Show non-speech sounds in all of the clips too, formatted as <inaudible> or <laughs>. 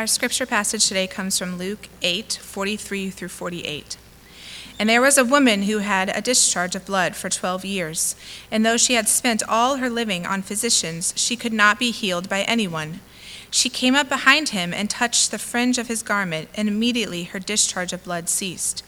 Our scripture passage today comes from Luke 8 43 through 48. And there was a woman who had a discharge of blood for 12 years, and though she had spent all her living on physicians, she could not be healed by anyone. She came up behind him and touched the fringe of his garment, and immediately her discharge of blood ceased.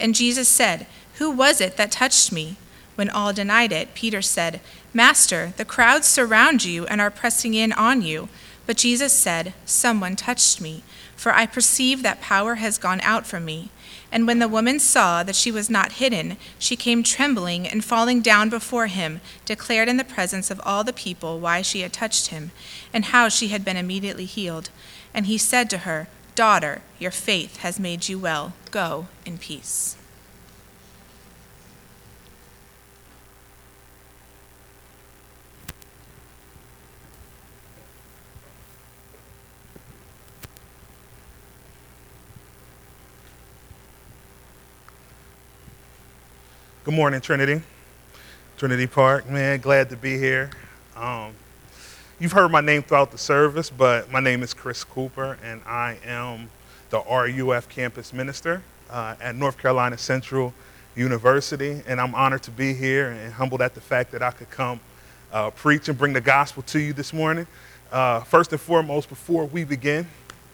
And Jesus said, Who was it that touched me? When all denied it, Peter said, Master, the crowds surround you and are pressing in on you. But Jesus said, Someone touched me, for I perceive that power has gone out from me. And when the woman saw that she was not hidden, she came trembling and falling down before him, declared in the presence of all the people why she had touched him, and how she had been immediately healed. And he said to her, Daughter, your faith has made you well. Go in peace. Good morning, Trinity. Trinity Park, man, glad to be here. Um, you've heard my name throughout the service, but my name is Chris Cooper, and I am the RUF campus minister uh, at North Carolina Central University. And I'm honored to be here and humbled at the fact that I could come uh, preach and bring the gospel to you this morning. Uh, first and foremost, before we begin,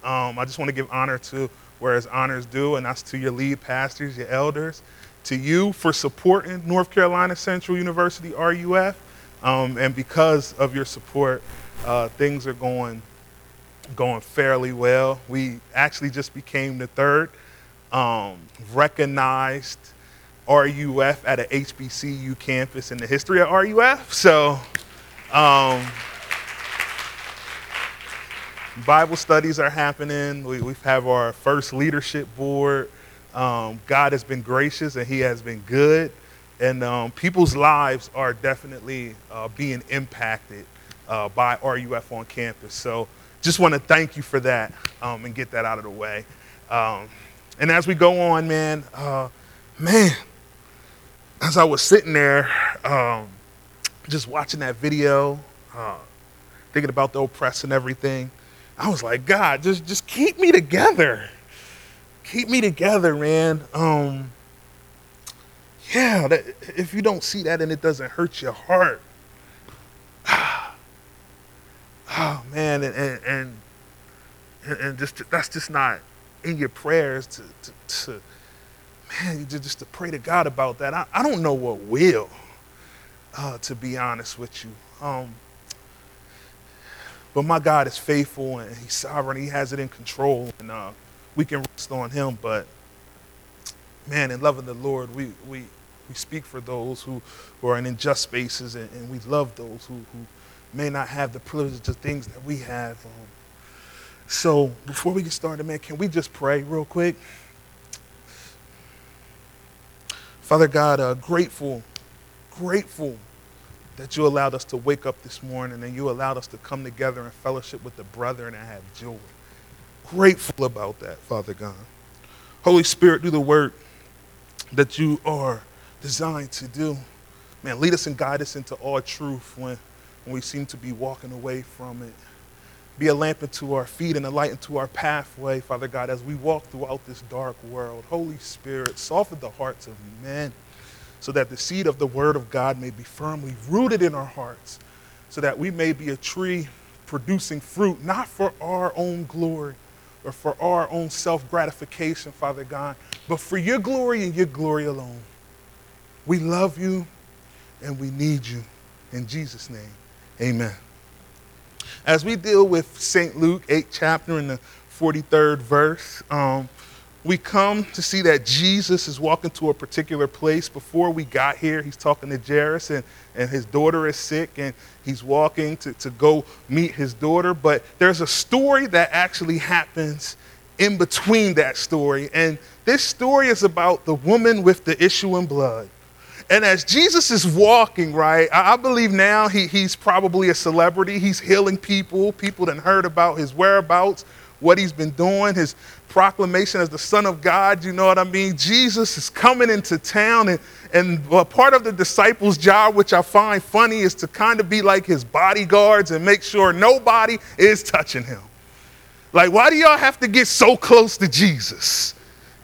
um, I just want to give honor to where his honors due, and that's to your lead pastors, your elders to you for supporting North Carolina Central University RUF. Um, and because of your support, uh, things are going going fairly well. We actually just became the third um, recognized RUF at a HBCU campus in the history of RUF. So, um, Bible studies are happening. We, we have our first leadership board. Um, God has been gracious and He has been good. And um, people's lives are definitely uh, being impacted uh, by RUF on campus. So just want to thank you for that um, and get that out of the way. Um, and as we go on, man, uh, man, as I was sitting there um, just watching that video, uh, thinking about the oppressed and everything, I was like, God, just, just keep me together keep me together, man. Um, yeah, that, if you don't see that and it doesn't hurt your heart, <sighs> oh man, and and and, and just that's just not in your prayers to, to, to man, just to pray to God about that. I, I don't know what will, uh, to be honest with you. Um, but my God is faithful and He's sovereign. He has it in control, and uh, we can rest on him. But man, in loving the Lord, we we we speak for those who, who are in unjust spaces, and, and we love those who, who may not have the privilege of things that we have. Um, so before we get started, man, can we just pray real quick? Father God, uh, grateful, grateful that you allowed us to wake up this morning and you allowed us to come together in fellowship with the brethren and have joy grateful about that, Father God. Holy Spirit, do the work that you are designed to do. Man, lead us and guide us into all truth when, when we seem to be walking away from it. Be a lamp unto our feet and a light into our pathway, Father God, as we walk throughout this dark world. Holy Spirit, soften the hearts of men so that the seed of the Word of God may be firmly rooted in our hearts, so that we may be a tree producing fruit, not for our own glory, or for our own self gratification, Father God, but for your glory and your glory alone. We love you and we need you. In Jesus' name, amen. As we deal with St. Luke 8 chapter in the 43rd verse, um, we come to see that Jesus is walking to a particular place. Before we got here, he's talking to Jairus, and, and his daughter is sick, and he's walking to, to go meet his daughter. But there's a story that actually happens in between that story. And this story is about the woman with the issue in blood. And as Jesus is walking, right, I, believe now he, he's probably a celebrity. He's healing people. People that heard about his whereabouts, what he's been doing, his proclamation as the Son of God. You know what I mean? Jesus is coming into town, and, and part of the disciples' job, which I find funny, is to kind of be like his bodyguards and make sure nobody is touching him. Like, why do y'all have to get so close to Jesus?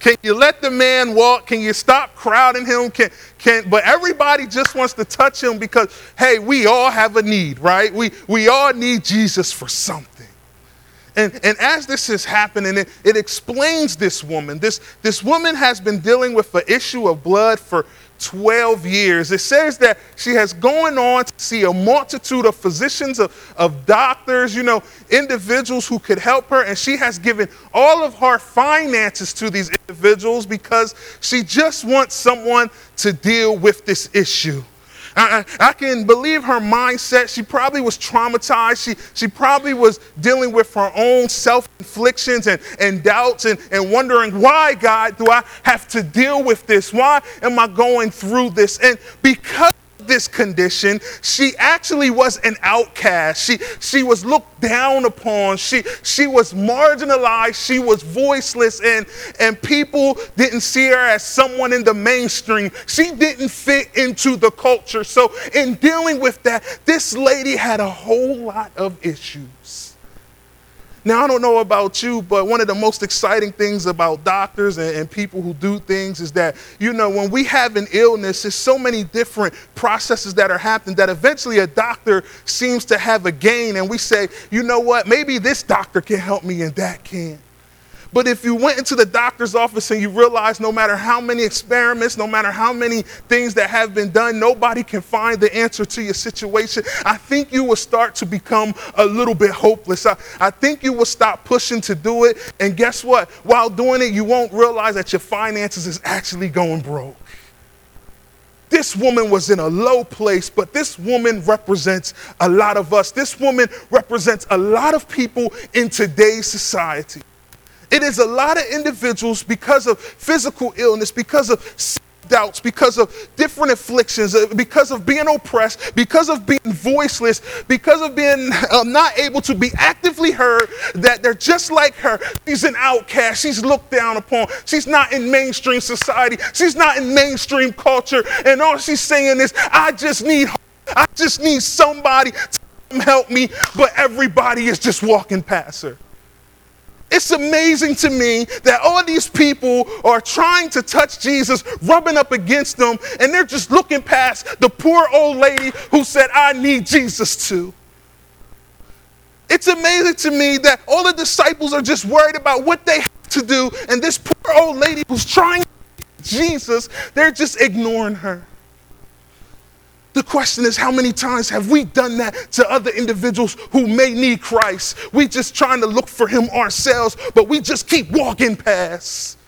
Can you let the man walk? Can you stop crowding him? Can, can, but everybody just wants to touch him because, hey, we all have a need, right? We, we all need Jesus for something. And, and as this is happening, it, it explains this woman. This, this woman has been dealing with the issue of blood for 12 years. It says that she has gone on to see a multitude of physicians, of, of doctors, you know, individuals who could help her. And she has given all of her finances to these individuals because she just wants someone to deal with this issue. I, I, can believe her mindset. She probably was traumatized. She, she probably was dealing with her own self inflictions and, and doubts and, and wondering, why, God, do I have to deal with this? Why am I going through this? And because this condition, she actually was an outcast. She, she was looked down upon. She, she was marginalized. She was voiceless, and, and people didn't see her as someone in the mainstream. She didn't fit into the culture. So, in dealing with that, this lady had a whole lot of issues. Now, I don't know about you, but one of the most exciting things about doctors and, and, people who do things is that, you know, when we have an illness, there's so many different processes that are happening that eventually a doctor seems to have a gain. And we say, you know what, maybe this doctor can help me and that can. But if you went into the doctor's office and you realized no matter how many experiments, no matter how many things that have been done, nobody can find the answer to your situation, I think you will start to become a little bit hopeless. I, I think you will stop pushing to do it. And guess what? While doing it, you won't realize that your finances is actually going broke. This woman was in a low place, but this woman represents a lot of us. This woman represents a lot of people in today's society. It is a lot of individuals because of physical illness, because of doubts, because of different afflictions, uh, because of being oppressed, because of being voiceless, because of being um, not able to be actively heard, that they're just like her. She's an outcast. She's looked down upon. She's not in mainstream society. She's not in mainstream culture. And all she's saying is, I just need I just need somebody to help me, but everybody is just walking past her. It's amazing to me that all these people are trying to touch Jesus, rubbing up against them, and they're just looking past the poor old lady who said, I need Jesus too. It's amazing to me that all the disciples are just worried about what they have to do, and this poor old lady who's trying Jesus, they're just ignoring her. The question is, how many times have we done that to other individuals who may need Christ? We just trying to look for him ourselves, but we just keep walking past.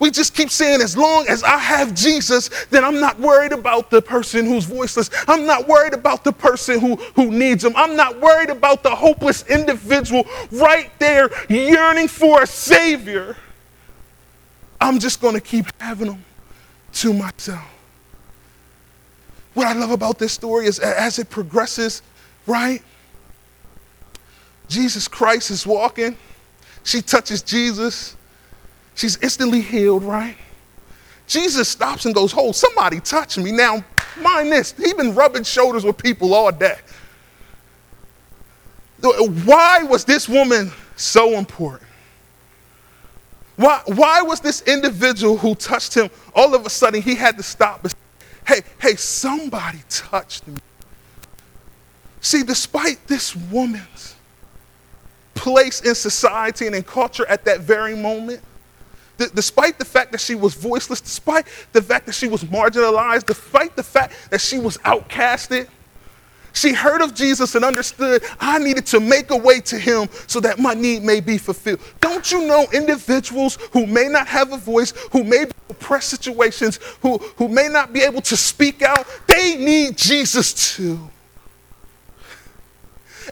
We just keep saying, as long as I have Jesus, then I'm not worried about the person who's voiceless. I'm not worried about the person who, who needs him. I'm not worried about the hopeless individual right there yearning for a Savior. I'm just going to keep having them to myself what I love about this story is as it progresses, right? Jesus Christ is walking. She touches Jesus. She's instantly healed, right? Jesus stops and goes, Hold, somebody touch me. Now, mind this, he's been rubbing shoulders with people all day. Why was this woman so important? Why, why was this individual who touched him, all of a sudden he had to stop hey, hey, somebody touched me. See, despite this woman's place in society and in culture at that very moment, despite the fact that she was voiceless, despite the fact that she was marginalized, despite the fact that she was outcasted, she heard of Jesus and understood I needed to make a way to him so that my need may be fulfilled. Don't you know individuals who may not have a voice, who may be oppressed situations, who, who may not be able to speak out, they need Jesus too.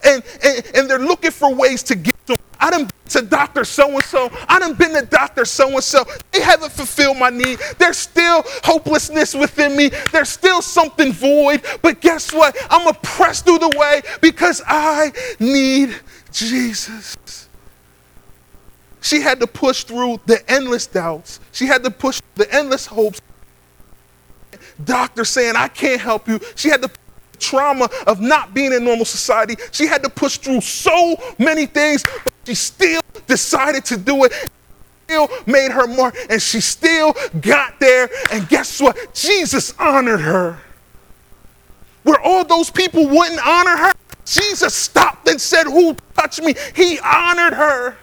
And, and, and they're looking for ways to get to. I done been to doctor so and so. I done been to doctor so and so. They haven't fulfilled my need. There's still hopelessness within me. There's still something void. But guess what? I'm press through the way because I need Jesus. She had to push through the endless doubts. She had to push the endless hopes. Doctor saying, I can't help you. She had to trauma of not being in normal society. She had to push through so many things, but she still decided to do it. Still made her mark, and she still got there. And guess what? Jesus honored her. Where all those people wouldn't honor her, Jesus stopped and said, Who touched me? He honored her.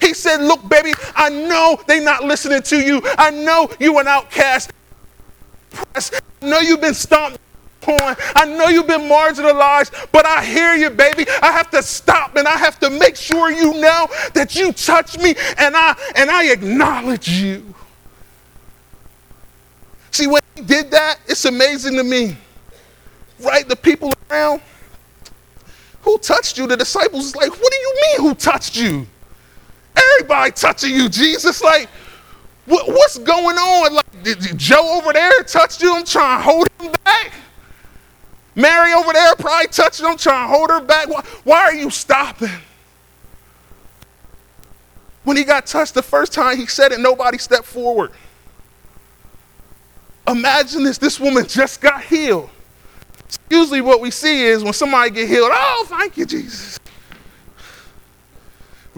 He said, Look, baby, I know they're not listening to you. I know you an outcast. I know you've been stomped. I know you've been marginalized, but I hear you, baby. I have to stop and I have to make sure you know that you touch me and I and I acknowledge you. See, when he did that, it's amazing to me. Right? The people around who touched you, the disciples is like, what do you mean who touched you? Everybody touching you, Jesus. Like, what, what's going on? Like, Joe over there touched you? I'm trying to hold him back. Mary over there probably touched him. I'm trying to hold her back. Why, why are you stopping? When he got touched the first time, he said it, nobody stepped forward. Imagine this this woman just got healed. Usually, what we see is when somebody get healed, oh, thank you, Jesus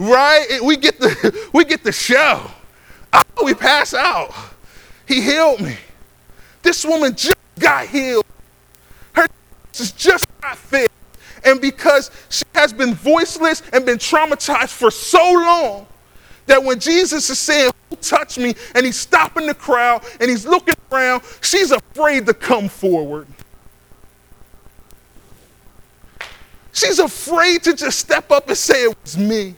right? We get the <laughs> we get the show. Oh, we pass out. He healed me. This woman just got healed. Her is just not fit. And because she has been voiceless and been traumatized for so long, that when Jesus is saying, Who touched me? and he's stopping the crowd and he's looking around, she's afraid to come forward. She's afraid to just step up and say it was me.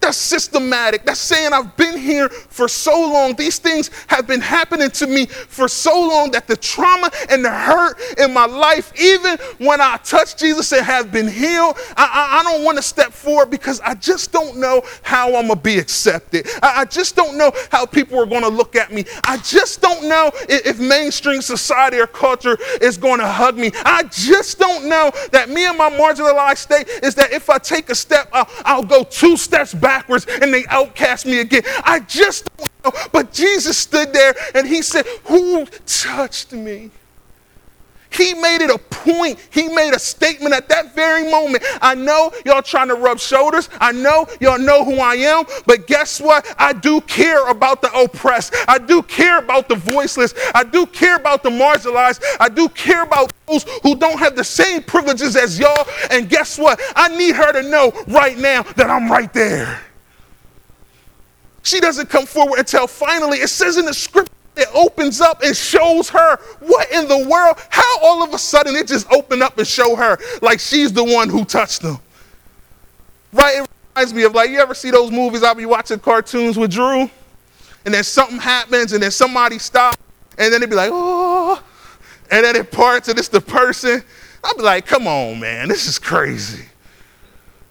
That's systematic. That's saying I've been here for so long. These things have been happening to me for so long that the trauma and the hurt in my life, even when I touch Jesus and have been healed, I, I, I don't want to step forward because I just don't know how I'm going to be accepted. I, I, just don't know how people are going to look at me. I just don't know if, if mainstream society or culture is going to hug me. I just don't know that me and my marginalized state is that if I take a step, I'll, I'll go two steps back backwards and they outcast me again. I just don't know. But Jesus stood there and he said, Who touched me? He made it a point. He made a statement at that very moment. I know y'all trying to rub shoulders. I know y'all know who I am. But guess what? I do care about the oppressed. I do care about the voiceless. I do care about the marginalized. I do care about those who don't have the same privileges as y'all. And guess what? I need her to know right now that I'm right there. She doesn't come forward until finally it says in the scripture it opens up and shows her what in the world, how all of a sudden it just opened up and show her like she's the one who touched them. Right? It reminds me of like, you ever see those movies? I'll be watching cartoons with Drew, and then something happens, and then somebody stops, and then it'd be like, oh, and then it parts, and it's the person. I'll be like, come on, man, this is crazy.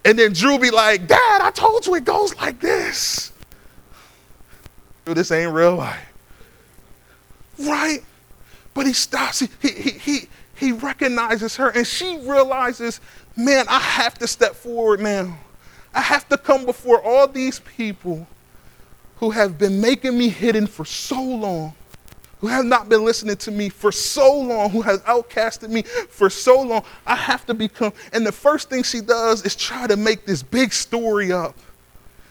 And then Drew be like, Dad, I told you it goes like this. This ain't real life. Right? But he stops. He, he, he, he recognizes her and she realizes, man, I have to step forward now. I have to come before all these people who have been making me hidden for so long, who have not been listening to me for so long, who has outcasted me for so long. I have to become. And the first thing she does is try to make this big story up.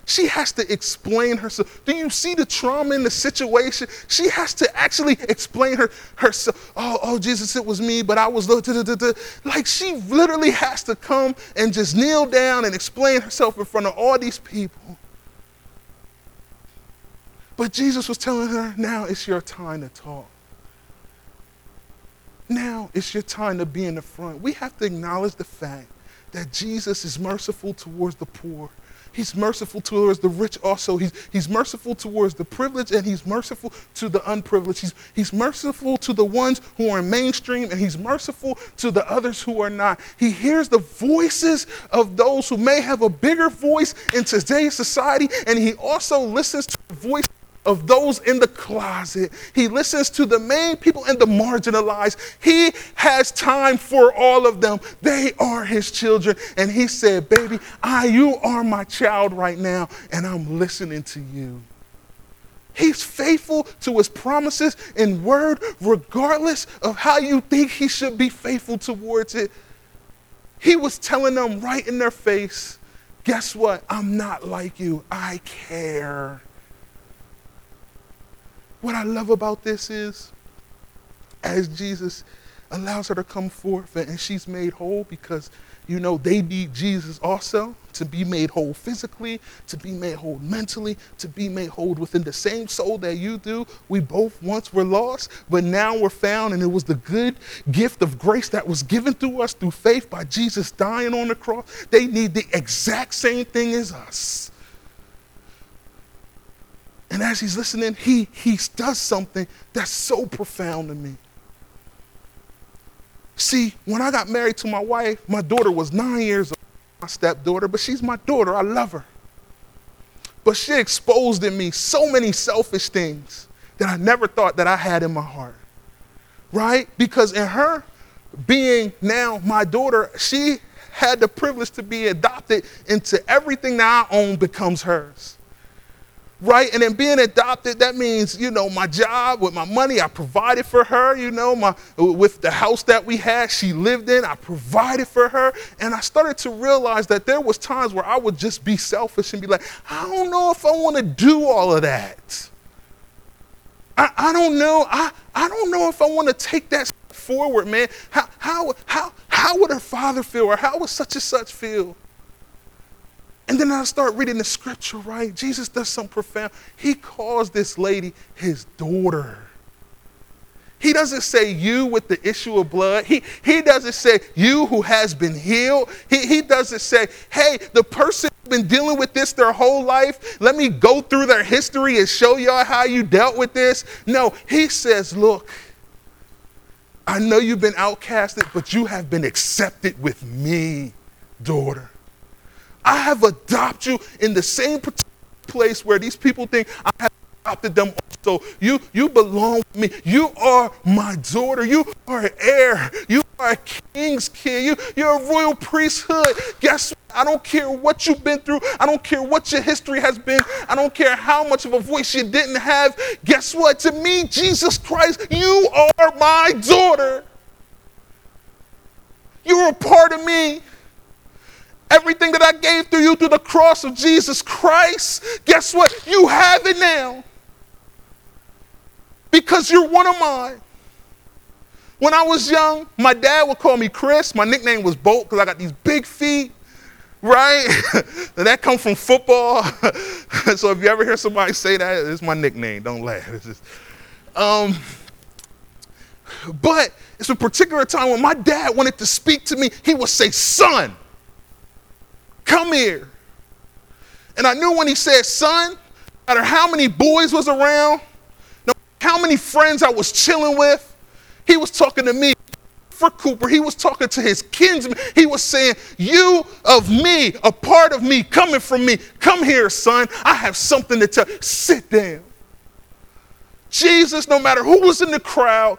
She has to explain herself. Do you see the trauma in the situation? She has to actually explain her herself. Oh, oh, Jesus, it was me, but I was like she literally has to come and just kneel down and explain herself in front of all these people. But Jesus was telling her, now it's your time to talk. Now it's your time to be in the front. We have to acknowledge the fact that Jesus is merciful towards the poor. He's merciful towards the rich also. He's, he's merciful towards the privileged and he's merciful to the unprivileged. He's, he's merciful to the ones who are mainstream and he's merciful to the others who are not. He hears the voices of those who may have a bigger voice in today's society and he also listens to the voice of those in the closet. He listens to the main people and the marginalized. He has time for all of them. They are his children. And he said, Baby, I, you are my child right now, and I'm listening to you. He's faithful to his promises in word, regardless of how you think he should be faithful towards it. He was telling them right in their face, guess what? I'm not like you. I care. What I love about this is, as Jesus allows her to come forth and she's made whole because you know they need Jesus also to be made whole physically, to be made whole mentally, to be made whole within the same soul that you do. We both once were lost, but now we're found, and it was the good gift of grace that was given to us through faith by Jesus dying on the cross. They need the exact same thing as us. And as he's listening, he, he does something that's so profound to me. See, when I got married to my wife, my daughter was nine years old, my stepdaughter, but she's my daughter. I love her. But she exposed in me so many selfish things that I never thought that I had in my heart. Right? Because in her being now my daughter, she had the privilege to be adopted into everything that I own becomes hers right? And then being adopted, that means, you know, my job with my money, I provided for her, you know, my with the house that we had, she lived in, I provided for her. And I started to realize that there was times where I would just be selfish and be like, I don't know if I want to do all of that. I, I don't know. I, I don't know if I want to take that forward, man. How, how, how, how would her father feel or how would such and such feel? And then I start reading the scripture, right? Jesus does something profound. He calls this lady his daughter. He doesn't say you with the issue of blood. He, he doesn't say you who has been healed. He, he doesn't say, hey, the person who's been dealing with this their whole life. Let me go through their history and show y'all how you dealt with this. No, he says, look, I know you've been outcasted, but you have been accepted with me, daughter. I have adopted you in the same place where these people think I have adopted them also. You, you belong with me. You are my daughter. You are an heir. You are a king's kid. You, you're a royal priesthood. Guess what? I don't care what you've been through. I don't care what your history has been. I don't care how much of a voice you didn't have. Guess what? To me, Jesus Christ, you are my daughter. You're a part of me. Everything that I gave through you through the cross of Jesus Christ, guess what? You have it now. Because you're one of mine. When I was young, my dad would call me Chris. My nickname was Bolt because I got these big feet, right? <laughs> that comes from football. <laughs> so if you ever hear somebody say that, it's my nickname. Don't laugh. Just, um, but it's a particular time when my dad wanted to speak to me, he would say, son. Come here. And I knew when he said, son, no matter how many boys was around, no how many friends I was chilling with, he was talking to me. For Cooper, he was talking to his kinsmen. He was saying, You of me, a part of me, coming from me. Come here, son. I have something to tell. Sit down. Jesus, no matter who was in the crowd,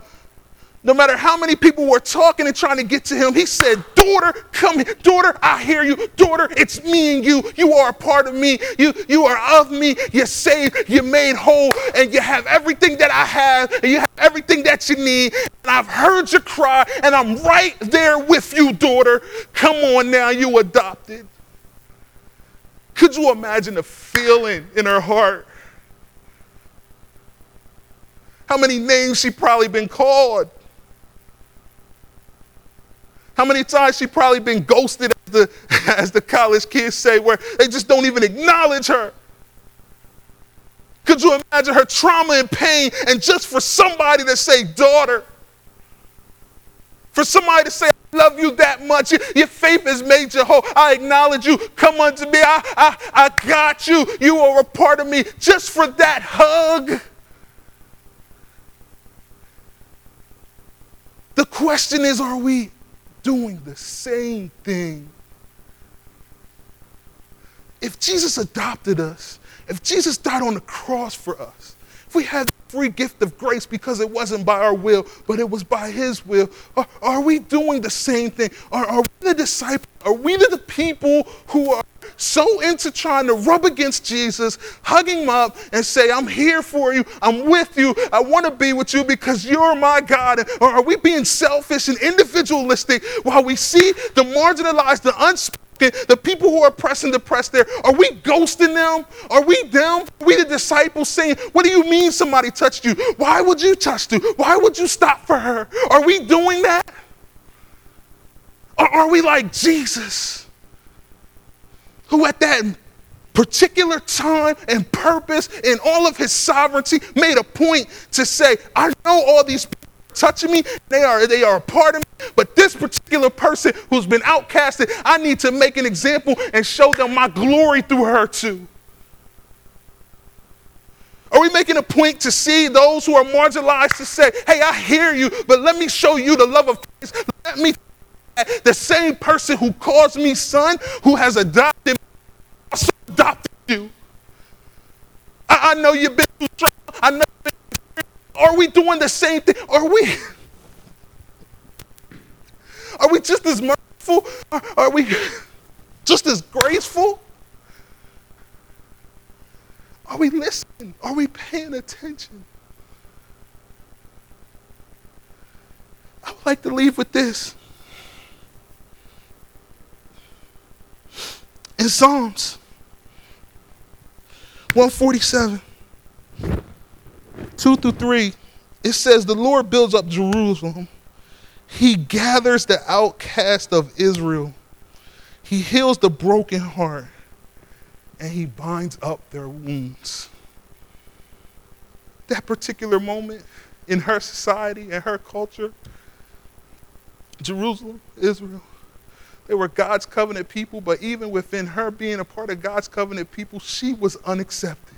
no matter how many people were talking and trying to get to him, he said, Daughter, come here. Daughter, I hear you. Daughter, it's me and you. You are a part of me. You, you are of me. You're saved. You're made whole. And you have everything that I have. And you have everything that you need. And I've heard you cry. And I'm right there with you, daughter. Come on now, you adopted. Could you imagine the feeling in her heart? How many names she probably been called? How many times she probably been ghosted, as the, <laughs> as the college kids say, where they just don't even acknowledge her? Could you imagine her trauma and pain, and just for somebody to say, daughter, for somebody to say, I love you that much. Your faith has made you whole. I acknowledge you. Come unto me. I, I, I got you. You are a part of me. Just for that hug. The question is, are we doing the same thing. If Jesus adopted us, if Jesus died on the cross for us, if we had the free gift of grace because it wasn't by our will, but it was by His will, are, are we doing the same thing? Are, are we the disciples? Are we the people who are so into trying to rub against Jesus, hug him up, and say, I'm here for you, I'm with you, I want to be with you because you're my God? Or are we being selfish and individualistic while we see the marginalized, the unspoken? the people who are pressing the press there, are we ghosting them? Are we them? Are we the disciples saying, What do you mean somebody touched you? Why would you touch you? Why would you stop for her? Are we doing that? Or are we like Jesus, who at that particular time and purpose in all of his sovereignty made a point to say, I know all these people touching me. They are, they are a part of me. But this particular person who's been outcasted, I need to make an example and show them my glory through her too. Are we making a point to see those who are marginalized to say, hey, I hear you, but let me show you the love of Christ. Let me the same person who calls me son, who has adopted adopted you. I, I know you've been through trouble. I know are we doing the same thing? Are we? Are we just as merciful? Are, are we just as graceful? Are we listening? Are we paying attention? I would like to leave with this. In Psalms 147. 2 through 3, it says, The Lord builds up Jerusalem. He gathers the outcast of Israel. He heals the broken heart. And he binds up their wounds. That particular moment in her society and her culture, Jerusalem, Israel, they were God's covenant people, but even within her being a part of God's covenant people, she was unaccepted.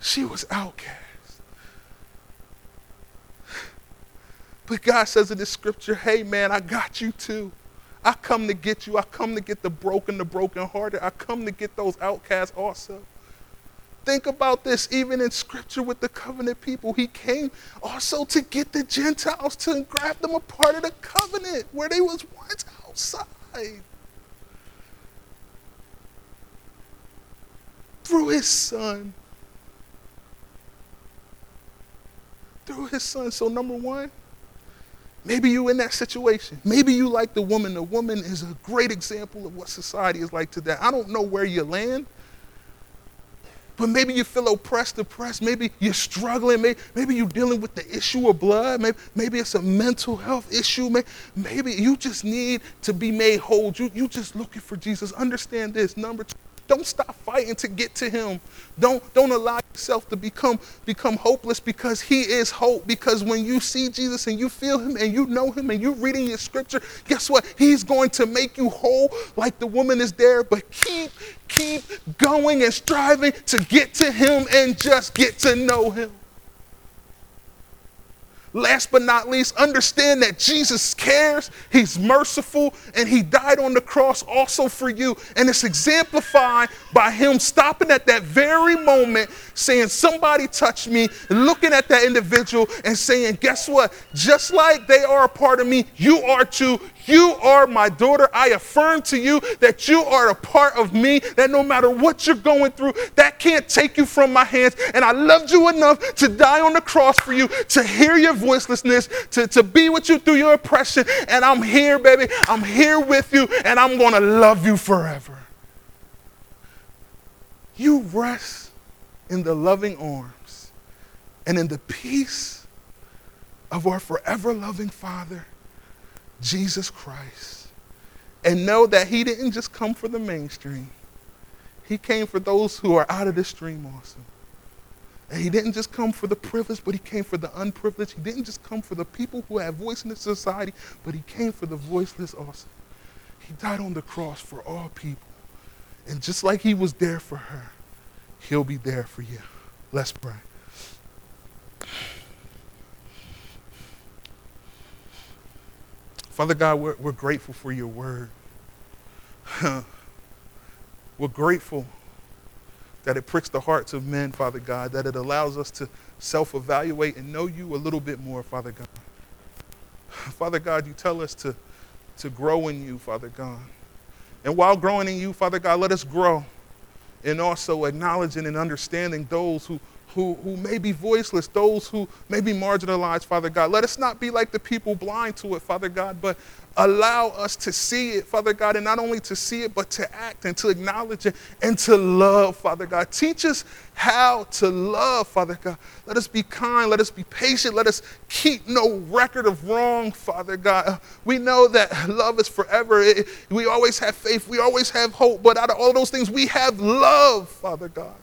She was outcast. But God says in this scripture, hey man, I got you too. I come to get you. I come to get the broken, the brokenhearted. I come to get those outcasts also. Think about this, even in scripture with the covenant people, he came also to get the Gentiles to grab them a part of the covenant where they was once outside. Through his son. Through his son. So number one, Maybe you in that situation. Maybe you like the woman. The woman is a great example of what society is like today. I don't know where you land, but maybe you feel oppressed, depressed. Maybe you're struggling. Maybe, maybe you're dealing with the issue of blood. Maybe, maybe it's a mental health issue. Maybe, maybe you just need to be made whole. You, you just looking for Jesus. Understand this. Number two, don't stop fighting to get to him. Don't, don't allow yourself to become, become hopeless because he is hope. Because when you see Jesus and you feel him and you know him and you're reading your scripture, guess what? He's going to make you whole like the woman is there. But keep, keep going and striving to get to him and just get to know him. Last but not least, understand that Jesus cares, He's merciful, and He died on the cross also for you. And it's exemplified by Him stopping at that very moment, saying, Somebody touched me, looking at that individual and saying, Guess what? Just like they are a part of me, you are too. You are my daughter. I affirm to you that you are a part of me, that no matter what you're going through, that can't take you from my hands. And I loved you enough to die on the cross for you, to hear your voicelessness, to, to be with you through your oppression. And I'm here, baby. I'm here with you, and I'm going to love you forever. You rest in the loving arms and in the peace of our forever loving Father Jesus Christ and know that he didn't just come for the mainstream. He came for those who are out of the stream also. And he didn't just come for the privileged, but he came for the unprivileged. He didn't just come for the people who have voice in the society, but he came for the voiceless also. He died on the cross for all people. And just like he was there for her, he'll be there for you. Let's pray. Father God, we're, we're grateful for your word. <laughs> we're grateful that it pricks the hearts of men, Father God, that it allows us to self evaluate and know you a little bit more, Father God. <sighs> Father God, you tell us to, to grow in you, Father God. And while growing in you, Father God, let us grow in also acknowledging and understanding those who, who, who may be voiceless, those who may be marginalized, Father God. Let us not be like the people blind to it, Father God, but allow us to see it, Father God, and not only to see it, but to act and to acknowledge it and to love, Father God. Teach us how to love, Father God. Let us be kind, let us be patient, let us keep no record of wrong, Father God. Uh, we know that love is forever. It, we always have faith, we always have hope, but out of all those things, we have love, Father God.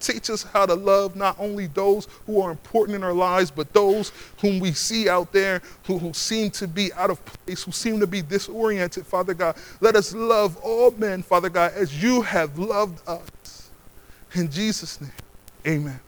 Teach us how to love not only those who are important in our lives, but those whom we see out there who, who seem to be out of place, who seem to be disoriented, Father God. Let us love all men, Father God, as you have loved us. In Jesus' name, amen.